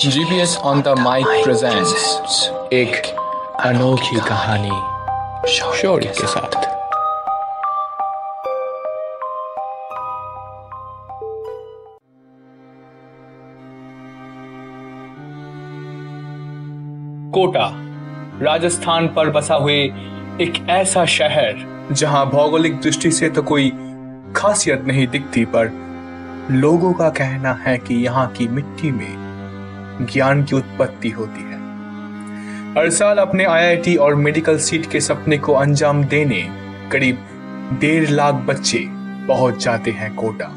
GPS on the mic presents एक अनोखी कहानी शौर्य के साथ। कोटा राजस्थान पर बसा हुए एक ऐसा शहर जहाँ भौगोलिक दृष्टि से तो कोई खासियत नहीं दिखती पर लोगों का कहना है कि यहाँ की मिट्टी में ज्ञान की उत्पत्ति होती है। हर साल अपने आईआईटी और मेडिकल सीट के सपने को अंजाम देने करीब डेढ़ लाख बच्चे पहुँच जाते हैं कोटा।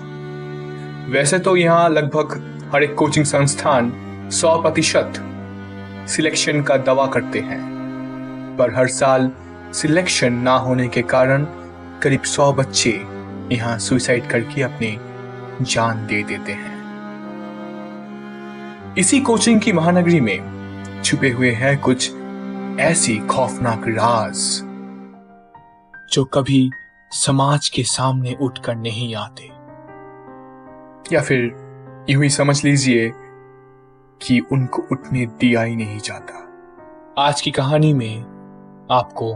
वैसे तो यहाँ लगभग हर एक कोचिंग संस्थान सौ प्रतिशत सिलेक्शन का दावा करते हैं। पर हर साल सिलेक्शन ना होने के कारण करीब सौ बच्चे यहाँ सुसाइड करके अपनी जान दे देते हैं। इसी कोचिंग की महानगरी में छुपे हुए हैं कुछ ऐसी खौफनाक राज जो कभी समाज के सामने उठकर नहीं आते। या फिर यूँ ही समझ लीजिए कि उनको उठने दिया ही नहीं जाता। आज की कहानी में आपको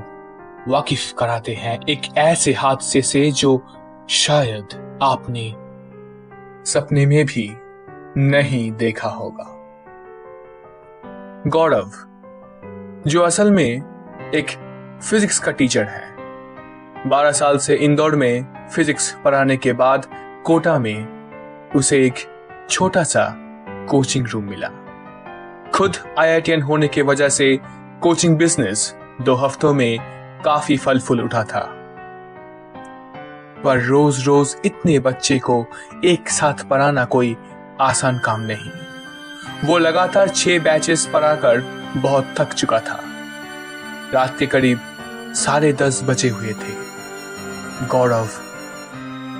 वाकिफ कराते हैं एक ऐसे हादसे से जो शायद आपने सपने में भी नहीं देखा होगा। गौरव, जो असल में एक फिजिक्स का टीचर है, बारह साल से इंदौर में फिजिक्स पढ़ाने के बाद कोटा में उसे एक छोटा सा कोचिंग रूम मिला। खुद आईआईटीएन होने के वजह से कोचिंग बिज़नेस दो हफ्तों में काफ़ी फल फूल उठा था। पर रोज रोज इतने बच्चे को एक साथ पढ़ाना कोई आसान काम नहीं। वो लगातार छह बैचेस पढ़ाकर बहुत थक चुका था। रात के करीब साढ़े दस बजे हुए थे। गौरव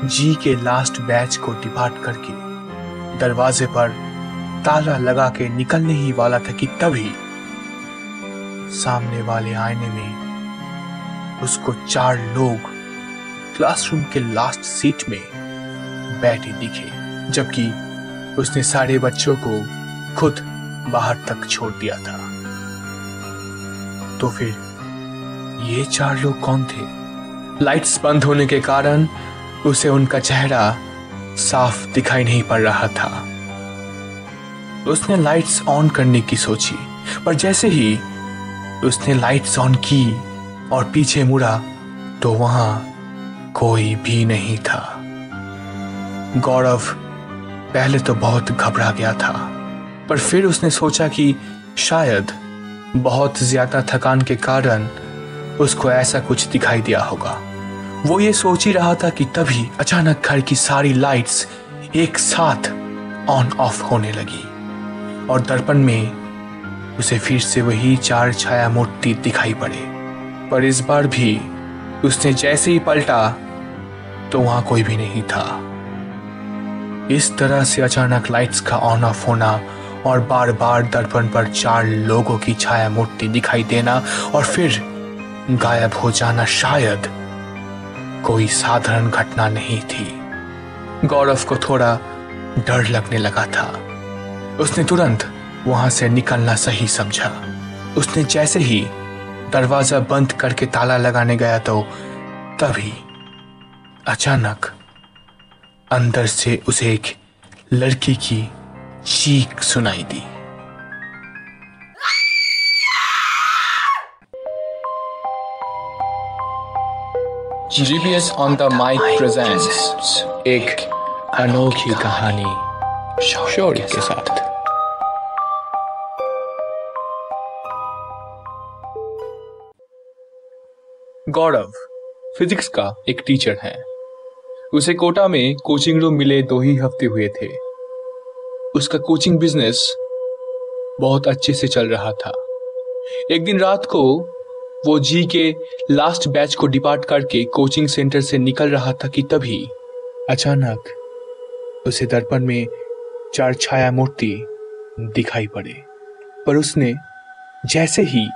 जी के लास्ट बैच को डिपार्ट करके दरवाजे पर ताला लगा के निकलने ही वाला था कि तभी सामने वाले आईने में उसको चार लोग क्लासरूम के लास्ट सीट में बैठे दिखे, जबकि उसने सारे बच्चों को खुद बाहर तक छोड़ दिया था। तो फिर ये चार लोग कौन थे? लाइट्स बंद होने के कारण उसे उनका चेहरा साफ़ दिखाई नहीं पड़ रहा था। उसने लाइट्स ऑन करने की सोची, पर जैसे ही उसने लाइट्स ऑन की और पीछे मुड़ा तो वहाँ कोई भी नहीं था। गौरव पहले तो बहुत घबरा गया था, पर फिर उसने सोचा कि शायद बहुत ज़्यादा थकान के कारण उसको ऐसा कुछ दिखाई दिया होगा। वो ये सोच ही रहा था कि तभी अचानक घर की सारी लाइट्स एक साथ ऑन ऑफ़ होने लगी और दर्पण में उसे फिर से वही चार छाया मूर्ति दिखाई पड़े। पर इस बार भी उसने जैसे ही पलटा तो वहाँ कोई भी नहीं था। इस तरह से अचानक लाइट्स का ऑन ऑफ़ होना और बार बार दर्पण पर चार लोगों की छाया मूर्ति दिखाई देना और फिर गायब हो जाना शायद कोई साधारण घटना नहीं थी। गौरव को थोड़ा डर लगने लगा था। उसने तुरंत वहाँ से निकलना सही समझा। उसने जैसे ही दरवाज़ा बंद करके ताला लगाने गया तो तभी अचानक अंदर से उसे एक लड़की की चीख सुनाई दी। GPS on the mic presents एक अनोखी कहानी शौर्य के साथ। गौरव फिजिक्स का एक टीचर है। उसे कोटा में कोचिंग रूम मिले दो ही हफ़्ते हुए थे। उसका कोचिंग बिज़नेस बहुत अच्छे से चल रहा था। एक दिन रात को वो जी के लास्ट बैच को डिपार्ट करके कोचिंग सेंटर से निकल रहा था कि तभी अचानक उसे दर्पण में चार छाया मूर्ति दिखाई पड़े। पर उसने जैसे ही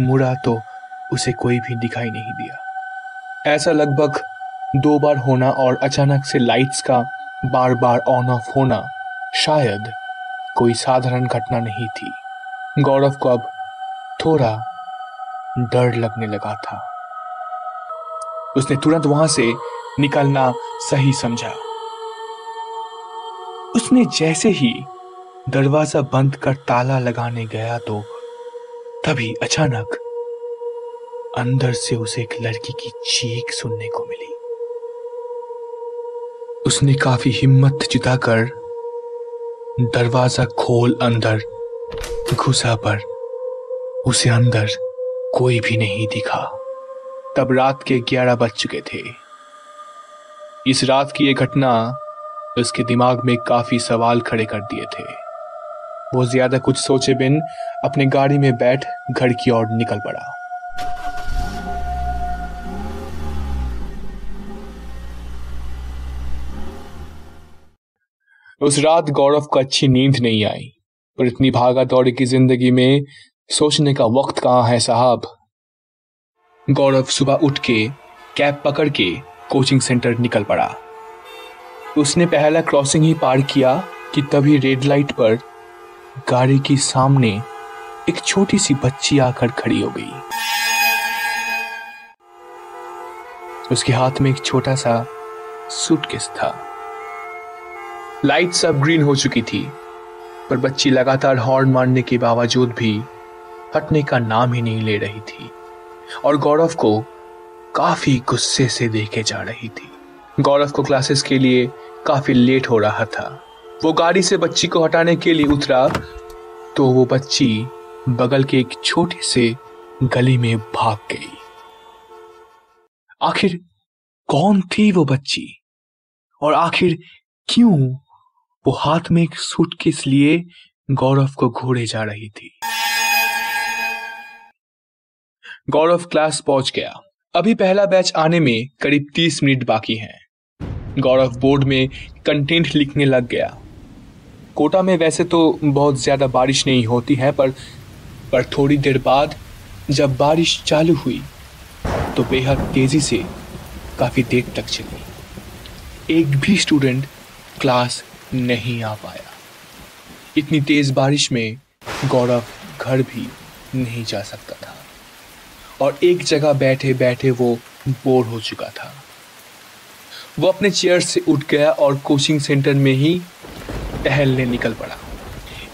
मुड़ा तो उसे कोई भी दिखाई नहीं दिया। ऐसा लगभग दो बार होना और अचानक से लाइट्स का बार बार ऑन ऑफ़ होना शायद कोई साधारण घटना नहीं थी। गौरव को अब थोड़ा डर लगने लगा था। उसने तुरंत वहाँ से निकलना सही समझा। उसने जैसे ही दरवाज़ा बंद कर ताला लगाने गया तो तभी अचानक अंदर से उसे एक लड़की की चीख सुनने को मिली। उसने काफ़ी हिम्मत जुटाकर दरवाज़ा खोल अंदर घुसा पर। उसे अंदर कोई भी नहीं दिखा। तब रात के ग्यारह बज चुके थे। इस रात की यह घटना उसके दिमाग में काफ़ी सवाल खड़े कर दिए थे। वो ज़्यादा कुछ सोचे बिन अपने गाड़ी में बैठ घर की ओर निकल पड़ा। उस रात गौरव को अच्छी नींद नहीं आई, पर इतनी भागा दौड़ी की ज़िंदगी में सोचने का वक्त कहाँ है साहब? गौरव सुबह उठ के कैब पकड़ के कोचिंग सेंटर निकल पड़ा। उसने पहला क्रॉसिंग ही पार किया कि तभी रेड लाइट पर गाड़ी के सामने एक छोटी सी बच्ची आकर खड़ी हो गई। उसके हाथ में एक छोटा सा सूटकेस था। लाइट सब ग्रीन हो चुकी थी, पर बच्ची लगातार हॉर्न मारने के बावजूद भी हटने का नाम ही नहीं ले रही थी और गौरव को काफ़ी गुस्से से देखे जा रही थी। गौरव को क्लासेस के लिए काफ़ी लेट हो रहा था। वो गाड़ी से बच्ची को हटाने के लिए उतरा तो वो बच्ची बगल के एक छोटे से गली में भाग गई। आखिर कौन थी वो बच्ची? और आखिर क्यों वो हाथ में एक सूट सूटकेस लिए गौरव को घोड़े जा रही थी। गौरव क्लास पहुँच गया। अभी पहला बैच आने में करीब तीस मिनट बाकी हैं। गौरव बोर्ड में कंटेंट लिखने लग गया। कोटा में वैसे तो बहुत ज़्यादा बारिश नहीं होती है, पर पर थोड़ी देर बाद जब बारिश चालू हुई तो बेहद तेज़ी से काफ़ी देर तक चली। एक भी स्टूडेंट क्लास नहीं आ पाया। इतनी तेज बारिश में गौरव घर भी नहीं जा सकता था। और एक जगह बैठे बैठे वो बोर हो चुका था। वो अपने चेयर से उठ गया और कोचिंग सेंटर में ही टहलने निकल पड़ा।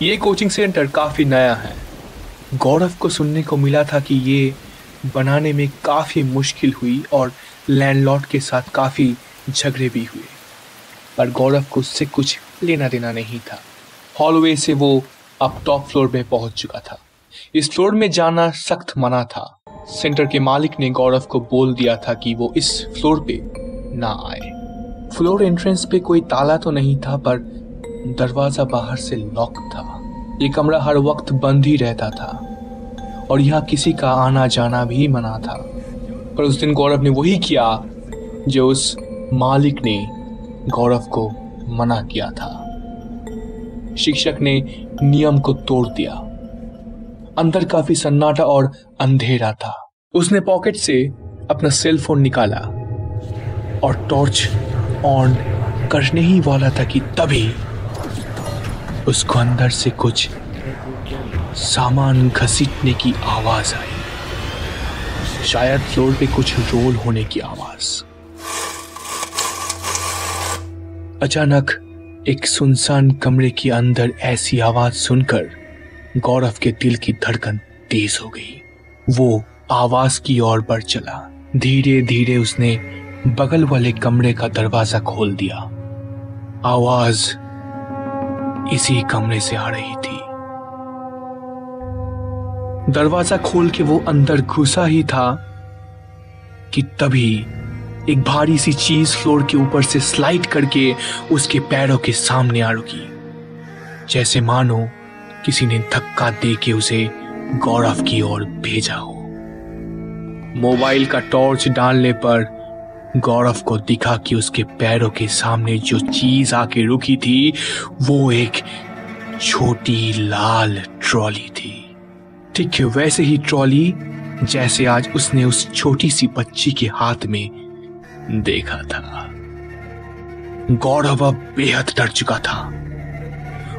ये कोचिंग सेंटर काफ़ी नया है। गौरव को सुनने को मिला था कि ये बनाने में काफ़ी मुश्किल हुई और लैंडलॉर्ड के साथ काफ़ी झगड़े भी हुए। पर गौरव को उससे कुछ लेना देना नहीं था। हॉलवे से वो अब टॉप फ्लोर में पहुँच चुका था। इस फ्लोर में जाना सख्त मना था। सेंटर के मालिक ने गौरव को बोल दिया था कि वो इस फ्लोर पे ना आए। फ्लोर एंट्रेंस पे कोई ताला तो नहीं था, पर दरवाज़ा बाहर से लॉक था। ये कमरा हर वक्त बंद ही रहता था, और यहाँ किसी का आना जाना भी मना था। पर उस दिन गौरव ने वही किया जो उस मालिक ने गौरव को मना किया था। शिक्षक ने नियम को तोड़ दिया। अंदर काफ़ी सन्नाटा और अंधेरा था। उसने पॉकेट से अपना सेल फ़ोन निकाला और टॉर्च ऑन करने ही वाला था कि तभी उसको अंदर से कुछ सामान घसीटने की आवाज़ आई। शायद फ्लोर पे कुछ रोल होने की आवाज़। अचानक एक सुनसान कमरे के अंदर ऐसी आवाज़ सुनकर गौरव के दिल की धड़कन तेज हो गई। वो आवाज़ की ओर बढ़ चला। धीरे धीरे उसने बगल वाले कमरे का दरवाज़ा खोल दिया। आवाज़ इसी कमरे से आ रही थी। दरवाज़ा खोल के वो अंदर घुसा ही था कि तभी एक भारी सी चीज़ फ्लोर के ऊपर से स्लाइड करके उसके पैरों के सामने आ रुकी। जैसे मानो किसी ने धक्का दे के उसे गौरव की ओर भेजा हो। मोबाइल का टॉर्च डालने पर गौरव को दिखा कि उसके पैरों के सामने जो चीज़ आके रुकी थी, वो एक छोटी लाल ट्रॉली थी। ठीक है वैसे ही ट्रॉली जैसे आज उसने उस छोटी सी बच्ची के हाथ में देखा था। गौरव अब बेहद डर चुका था।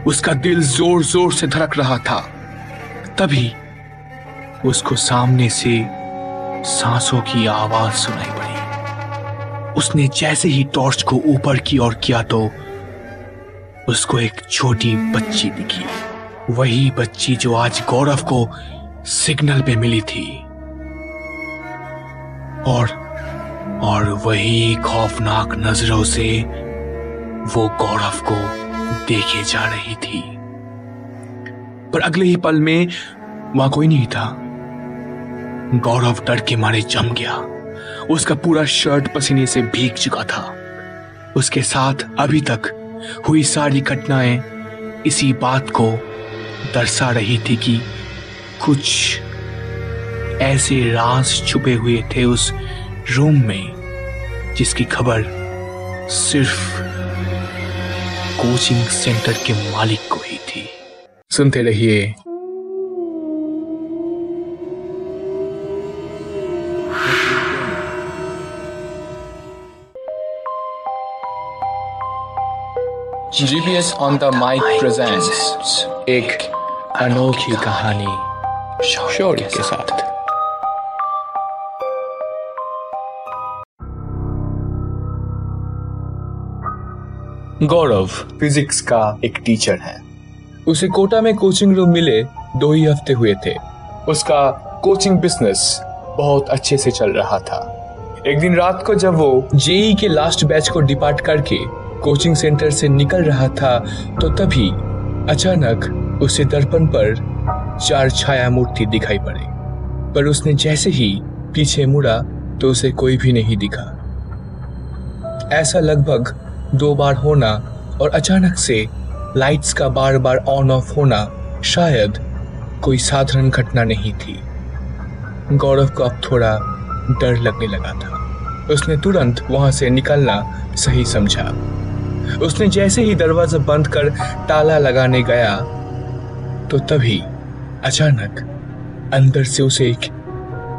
उसका दिल ज़ोर ज़ोर से धड़क रहा था। तभी उसको सामने से सांसों की आवाज़ सुनाई पड़ी। उसने जैसे ही टॉर्च को ऊपर की ओर किया तो उसको एक छोटी बच्ची दिखी। वही बच्ची जो आज गौरव को सिग्नल पे मिली थी। और और वही खौफनाक नज़रों से वो गौरव को देखे जा रही थी। पर अगले ही पल में वहाँ कोई नहीं था। गौरव डर के मारे जम गया। उसका पूरा शर्ट पसीने से भीग चुका था। उसके साथ अभी तक हुई सारी घटनाएँ इसी बात को दर्शा रही थी कि कुछ ऐसे राज छुपे हुए थे उस रूम में। जिसकी खबर सिर्फ़ कोचिंग सेंटर के मालिक को ही थी। सुनते रहिए। GPS on the mic presents एक अनोखी कहानी शौर्य के साथ। गौरव फिजिक्स का एक टीचर है। उसे कोटा में कोचिंग रूम मिले दो ही हफ़्ते हुए थे। उसका कोचिंग बिज़नेस बहुत अच्छे से चल रहा था। एक दिन रात को जब वो जेई के लास्ट बैच को डिपार्ट करके कोचिंग सेंटर से निकल रहा था तो तभी अचानक उसे दर्पण पर चार छाया मूर्ति दिखाई पड़े। पर उसने जैसे ही पीछे मुड़ा तो उसे कोई भी नहीं दिखा। ऐसा लगभग दो बार होना और अचानक से लाइट्स का बार बार ऑन ऑफ़ होना शायद कोई साधारण घटना नहीं थी। गौरव को अब थोड़ा डर लगने लगा था। उसने तुरंत वहाँ से निकलना सही समझा। उसने जैसे ही दरवाज़ा बंद कर ताला लगाने गया तो तभी अचानक अंदर से उसे एक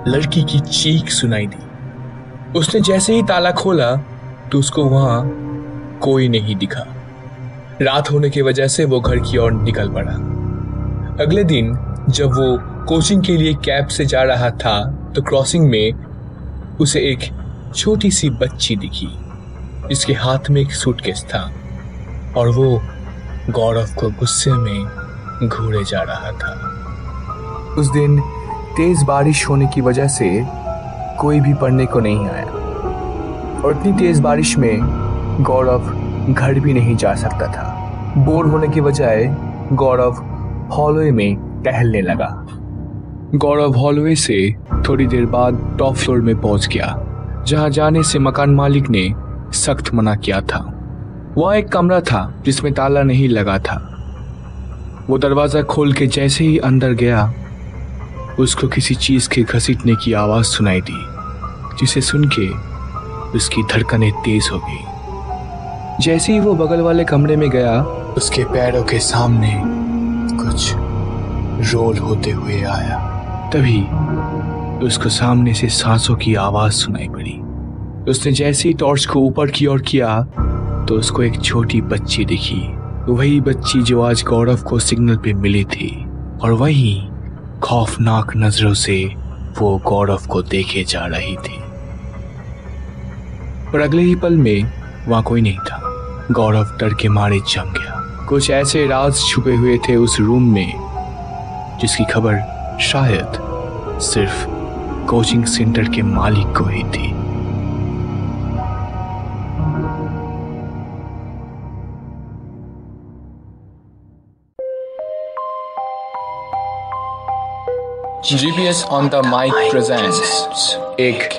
लड़की की चीख सुनाई दी। उसने जैसे ही ताला खोला तो उसको वहाँ कोई नहीं दिखा। रात होने की वजह से वो घर की ओर निकल पड़ा। अगले दिन, जब वो कोचिंग के लिए कैब से जा रहा था तो क्रॉसिंग में उसे एक छोटी सी बच्ची दिखी, जिसके हाथ में एक सूटकेस था, और वो गौरव को गुस्से में घूरे जा रहा था। उस दिन तेज बारिश होने की वजह से कोई भी पढ़ने को नहीं आया, और इतनी तेज बारिश में गौरव घर भी नहीं जा सकता था। बोर होने की बजाय गौरव हॉलवे में टहलने लगा। गौरव हॉलवे से थोड़ी देर बाद टॉप फ्लोर में पहुँच गया, जहाँ जाने से मकान मालिक ने सख्त मना किया था। वह एक कमरा था जिसमें ताला नहीं लगा था। वो दरवाज़ा खोल के जैसे ही अंदर गया, उसको किसी चीज़ के घसीटने की आवाज़ सुनाई दी, जिसे सुन के उसकी धड़कनें तेज हो गई। जैसे ही वो बगल वाले कमरे में गया, उसके पैरों के सामने कुछ रोल होते हुए आया। तभी उसको सामने से सांसों की आवाज़ सुनाई पड़ी। उसने जैसे ही टॉर्च को ऊपर की ओर किया तो उसको एक छोटी बच्ची दिखी। वही बच्ची जो आज गौरव को सिग्नल पे मिली थी। और वही खौफनाक नज़रों से वो गौरव को देखे जा रही थी। पर अगले ही पल में वहाँ कोई नहीं था। गौरव डर के मारे जम गया। कुछ ऐसे राज छुपे हुए थे उस रूम में जिसकी खबर शायद सिर्फ़ कोचिंग सेंटर के मालिक को ही थी। GPS on the mic presents एक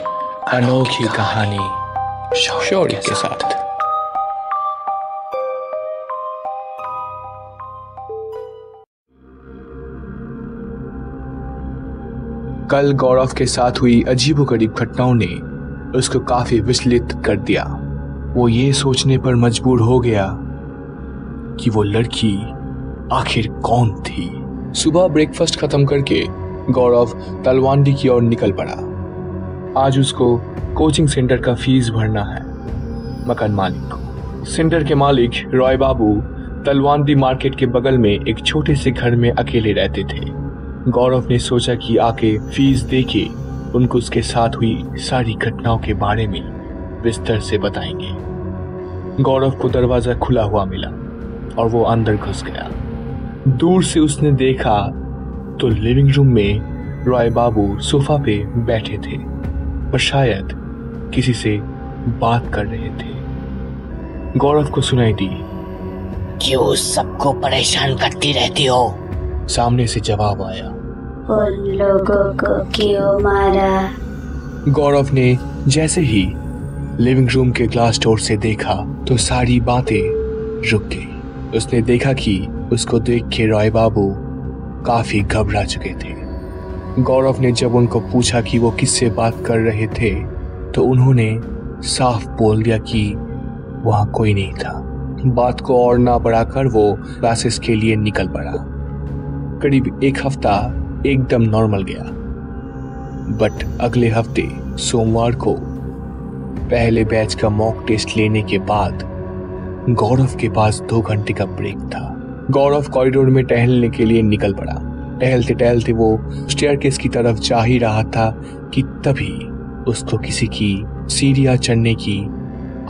अनोखी कहानी शौर्य के साथ। कल गौरव के साथ हुई अजीबोगरीब घटनाओं ने उसको काफ़ी विचलित कर दिया। वो ये सोचने पर मजबूर हो गया कि वो लड़की आखिर कौन थी। सुबह ब्रेकफास्ट खत्म करके गौरव तलवांडी की ओर निकल पड़ा। आज उसको कोचिंग सेंटर का फ़ीस भरना है। मकान मालिक को सेंटर के मालिक रॉय बाबू तलवानदी मार्केट के बगल में एक छोटे से घर में अकेले रहते थे। गौरव ने सोचा कि आके फ़ीस दे के उनको उसके साथ हुई सारी घटनाओं के बारे में विस्तार से बताएँगे। गौरव को दरवाज़ा खुला हुआ मिला और वो अंदर घुस गया। दूर से उसने देखा तो लिविंग रूम में रॉय बाबू सोफा पे बैठे थे पर शायद किसी से बात कर रहे थे। गौरव को सुनाई दी क्यों सबको परेशान करती रहती हो? सामने से जवाब आया उन लोगों को क्यों मारा? गौरव ने जैसे ही लिविंग रूम के ग्लास डोर से देखा तो सारी बातें रुक गई। उसने देखा कि उसको देख के रॉय बाबू काफ़ी घबरा चुके थे। गौरव ने जब उनको पूछा कि वो किससे बात कर रहे थे तो उन्होंने साफ़ बोल दिया कि वहाँ कोई नहीं था। बात को और ना बढ़ाकर वो क्लासेस के लिए निकल पड़ा। करीब एक हफ़्ता एकदम नॉर्मल गया। बट अगले हफ़्ते, सोमवार को, पहले बैच का मॉक टेस्ट लेने के बाद, गौरव के पास दो घंटे का ब्रेक था। गौरव कॉरिडोर में टहलने के लिए निकल पड़ा। टहलते टहलते वो स्टेयरकेस की तरफ़ जा ही रहा था कि तभी उसको किसी की सीढ़ियाँ चढ़ने की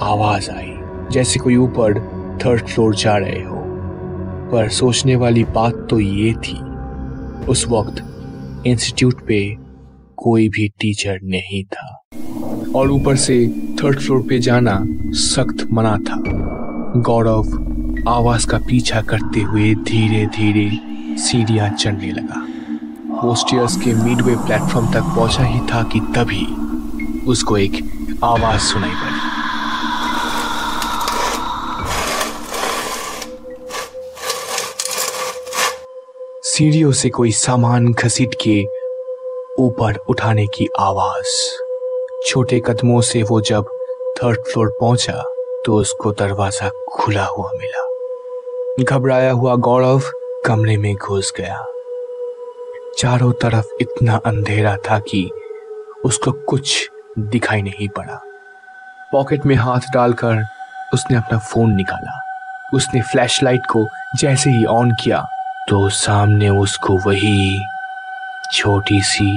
आवाज़ आई, जैसे कोई ऊपर थर्ड फ्लोर जा रहे हो। पर सोचने वाली बात तो ये थी उस वक्त इंस्टीट्यूट पे कोई भी टीचर नहीं था। और ऊपर से थर्ड फ्लोर पे जाना सख्त मना था। गौरव आवाज़ का पीछा करते हुए धीरे धीरे सीढ़ियाँ चढ़ने लगा। वो स्टेयर्स के मिडवे प्लेटफॉर्म तक पहुँचा ही था कि तभी उसको एक आवाज़ सुनाई पड़ी। सीढ़ियों से कोई सामान घसीट के ऊपर उठाने की आवाज़। छोटे कदमों से वो जब थर्ड फ्लोर पहुँचा तो उसको दरवाज़ा खुला हुआ मिला। घबराया हुआ गौरव कमरे में घुस गया। चारों तरफ़ इतना अंधेरा था कि उसको कुछ दिखाई नहीं पड़ा। पॉकेट में हाथ डालकर उसने अपना फ़ोन निकाला। उसने फ्लैशलाइट को जैसे ही ऑन किया तो सामने उसको वही छोटी सी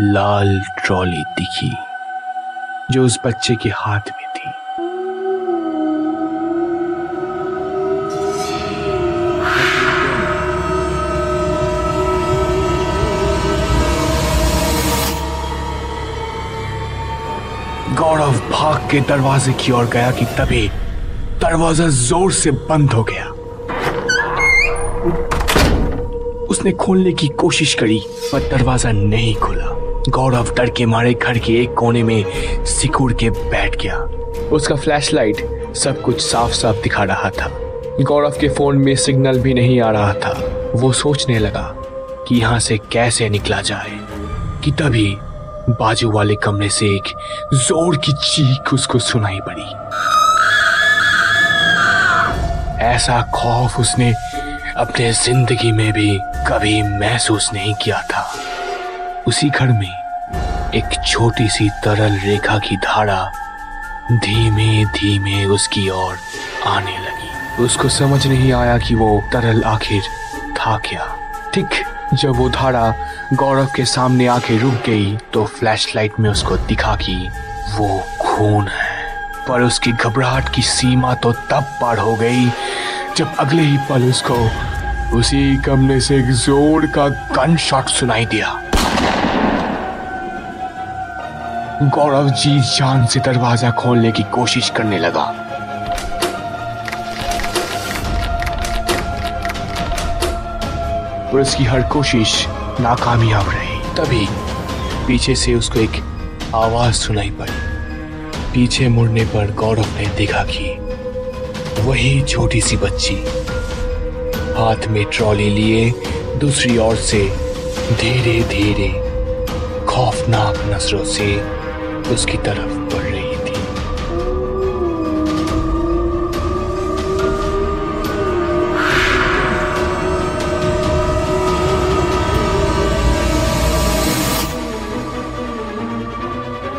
लाल ट्रॉली दिखी, जो उस बच्चे के हाथ में थी। गौरव भाग के दरवाजे की ओर गया कि तभी दरवाज़ा ज़ोर से बंद हो गया। उसने खोलने की कोशिश करी, पर दरवाज़ा नहीं खुला। गौरव डर के मारे घर के एक कोने में सिकुड़ के बैठ गया। उसका फ्लैशलाइट सब कुछ साफ़ साफ़ दिखा रहा था। गौरव के फ़ोन में सिग्नल भी नहीं आ रहा था। वो सोचने लगा कि यहाँ से कैसे निकला जाए, कि तभी बाजू वाले कमरे से एक ज़ोर की चीख उसको सुनाई पड़ी। ऐसा खौफ उसने अपने ज़िंदगी में भी कभी महसूस नहीं किया था। उसी घर में एक छोटी सी तरल रेखा की धारा धीमे धीमे उसकी ओर आने लगी। उसको समझ नहीं आया कि वो तरल आखिर था क्या। ठीक जब वो धारा गौरव के सामने आके रुक गई तो फ्लैशलाइट में उसको दिखा कि वो खून है। पर उसकी घबराहट की सीमा तो तब पार हो गई जब अगले ही पल उसको उसी कमरे से एक ज़ोर का गन शॉट सुनाई दिया। गौरव जी जान से दरवाज़ा खोलने की कोशिश करने लगा। पर उसकी हर कोशिश नाकामयाब रही। तभी पीछे से उसको एक आवाज़ सुनाई पड़ी। पीछे मुड़ने पर गौरव ने देखा कि वही छोटी सी बच्ची। हाथ में ट्रॉली लिए, दूसरी ओर से धीरे धीरे खौफनाक नज़रों से उसकी तरफ़ बढ़ रही थी।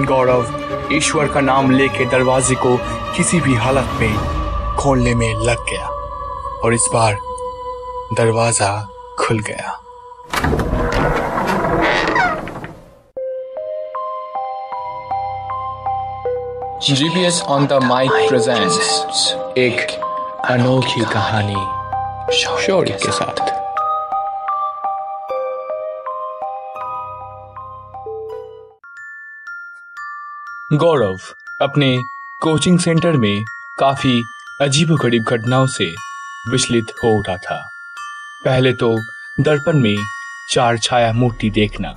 गौरव, ईश्वर का नाम लेके दरवाजे को किसी भी हालत में खोलने में लग गया और इस बार दरवाज़ा खुल गया। GPS on the mic presents एक अनोखी कहानी शौर्य के साथ। गौरव अपने कोचिंग सेंटर में काफ़ी अजीबोगरीब घटनाओं से विचलित हो उठा था। पहले तो दर्पण में चार छाया मूर्ति देखना,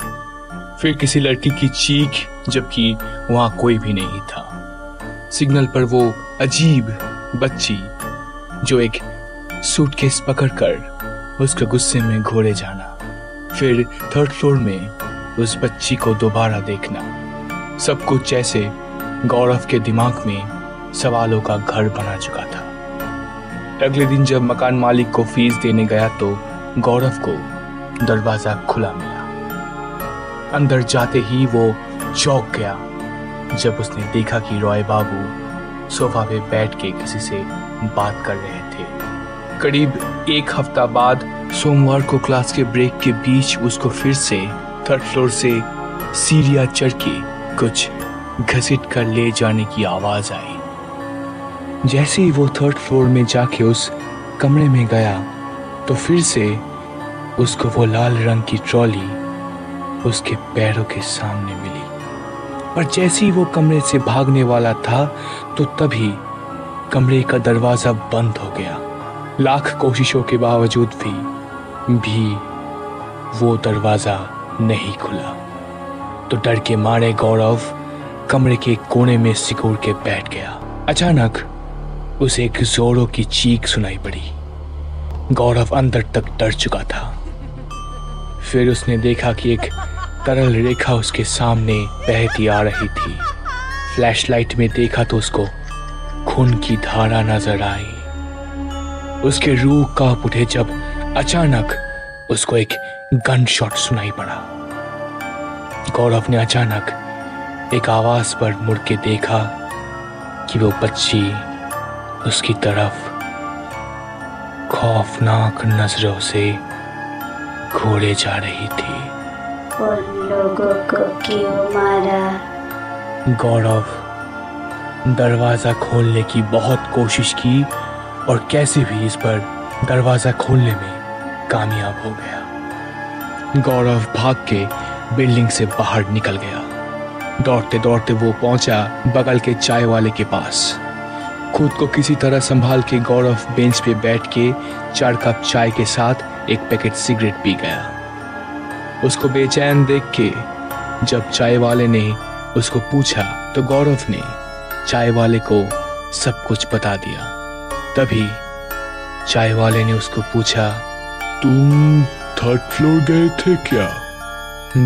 फिर किसी लड़की की चीख, जबकि वहाँ कोई भी नहीं था। सिग्नल पर वो अजीब बच्ची, जो एक सूटकेस पकड़कर उसके गुस्से में घोड़े जाना, फिर थर्ड फ्लोर में उस बच्ची को दोबारा देखना। सब कुछ जैसे गौरव के दिमाग में सवालों का घर बना चुका था। अगले दिन जब मकान मालिक को फ़ीस देने गया तो गौरव को दरवाज़ा खुला मिला। अंदर जाते ही वो चौंक गया। जब उसने देखा कि रॉय बाबू सोफा पे बैठ के किसी से बात कर रहे थे। करीब एक हफ़्ता बाद सोमवार को क्लास के ब्रेक के बीच उसको फिर से थर्ड फ्लोर से सीढ़ियाँ चढ़ के कुछ घसीट कर ले जाने की आवाज़ आई। जैसे ही वो थर्ड फ्लोर में जाके उस कमरे में गया तो फिर से उसको वो लाल रंग की ट्रॉली उसके पैरों के सामने मिली। पर जैसे ही वो कमरे से भागने वाला था तो तभी कमरे का दरवाज़ा बंद हो गया। लाख कोशिशों के बावजूद भी भी वो दरवाज़ा नहीं खुला। तो डर के मारे गौरव कमरे के कोने में सिकुड़ के बैठ गया। अचानक उसे एक जोरों की चीख सुनाई पड़ी। गौरव अंदर तक डर चुका था। फिर उसने देखा कि एक तरल रेखा उसके सामने बहती आ रही थी। फ्लैशलाइट में देखा तो उसको खून की धारा नज़र आई। उसके रूह काँप उठे जब अचानक उसको एक गन शॉट सुनाई पड़ा। गौरव ने अचानक एक आवाज़ पर मुड़ के देखा कि वो बच्ची उसकी तरफ़ खौफनाक नज़रों से घोड़े जा रही थी। उन लोगों को क्यों मारा? गौरव दरवाज़ा खोलने की बहुत कोशिश की और कैसे भी इस पर दरवाज़ा खोलने में कामयाब हो गया। गौरव भाग के बिल्डिंग से बाहर निकल गया। दौड़ते दौड़ते वो पहुँचा बगल के चाय वाले के पास। खुद को किसी तरह संभाल के गौरव बेंच पे बैठ के चार कप चाय के साथ एक पैकेट सिगरेट पी गया। उसको बेचैन देख के जब चाय वाले ने उसको पूछा तो गौरव ने चाय वाले को सब कुछ बता दिया। तभी चाय वाले ने उसको पूछा, तुम थर्ड फ्लोर गए थे क्या?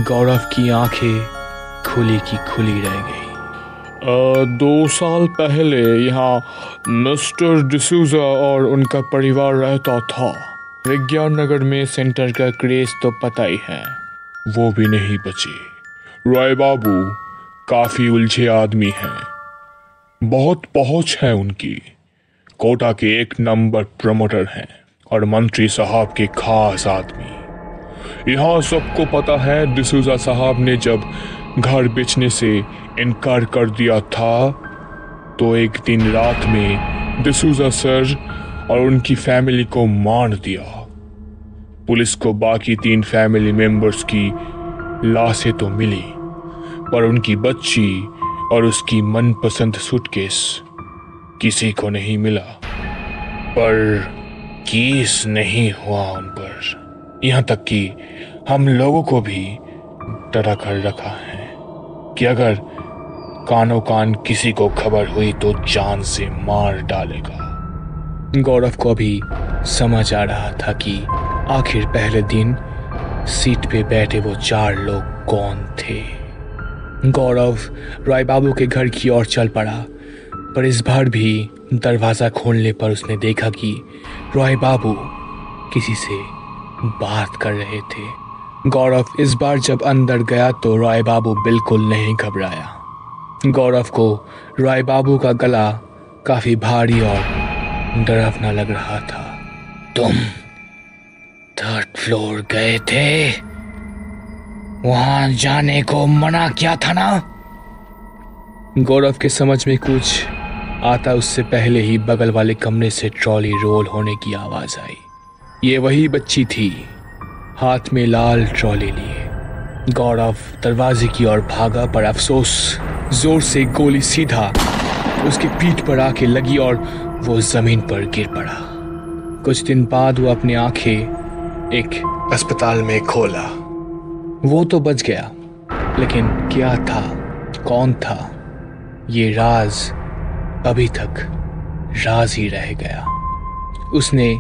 गौरव की आँखें खुली की खुली रह गई। दो साल पहले यहाँ मिस्टर डिसूजा और उनका परिवार रहता था। विज्ञान नगर में सेंटर का क्रेज तो पता ही है। वो भी नहीं बचे। रॉय बाबू काफ़ी उलझे आदमी हैं। बहुत पहुँच है उनकी। कोटा के एक नंबर प्रमोटर हैं और मंत्री साहब के खास आदमी। यहाँ सबको पता है, डिसूजा साहब ने जब घर बेचने से इनकार कर दिया था। तो एक दिन रात में डिसूजा सर और उनकी फैमिली को मार दिया। पुलिस को बाकी तीन फैमिली मेंबर्स की लाशें तो मिली, पर उनकी बच्ची और उसकी मनपसंद सूटकेस किसी को नहीं मिला। पर केस नहीं हुआ उन पर। यहाँ तक कि हम लोगों को भी डरा कर रखा है कि अगर कानो कान किसी को खबर हुई तो जान से मार डालेगा। गौरव को अभी समझ आ रहा था कि आखिर पहले दिन सीट पे बैठे वो चार लोग कौन थे। गौरव, राय बाबू के घर की ओर चल पड़ा, पर इस बार भी दरवाज़ा खोलने पर उसने देखा कि रॉय बाबू किसी से बात कर रहे थे। गौरव इस बार जब अंदर गया तो रॉय बाबू बिल्कुल नहीं घबराया। गौरव को राय बाबू का गला काफ़ी भारी और डरावना लग रहा था। तुम थर्ड फ्लोर गए थे? वहाँ जाने को मना किया था ना? गौरव के समझ में कुछ आता उससे पहले ही बगल वाले कमरे से ट्रॉली रोल होने की आवाज़ आई। ये वही बच्ची थी, हाथ में लाल ट्रॉली लिए। गौरव दरवाजे की ओर भागा पर अफसोस ज़ोर से गोली सीधा उसकी पीठ पर आके लगी और वो ज़मीन पर गिर पड़ा। कुछ दिन बाद वो अपनी आँखें एक अस्पताल में खोला। वो तो बच गया, लेकिन क्या था, कौन था, ये राज अभी तक राज ही रह गया। उसने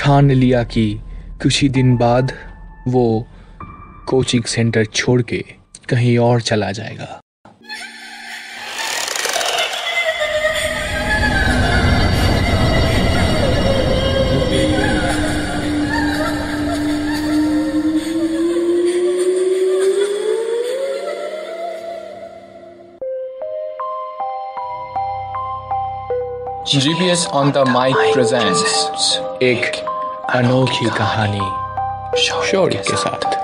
ठान लिया कि कुछ ही दिन बाद वो कोचिंग सेंटर छोड़ के कहीं और चला जाएगा। GPS on the mic presents एक अनोखी कहानी शौर्य के साथ।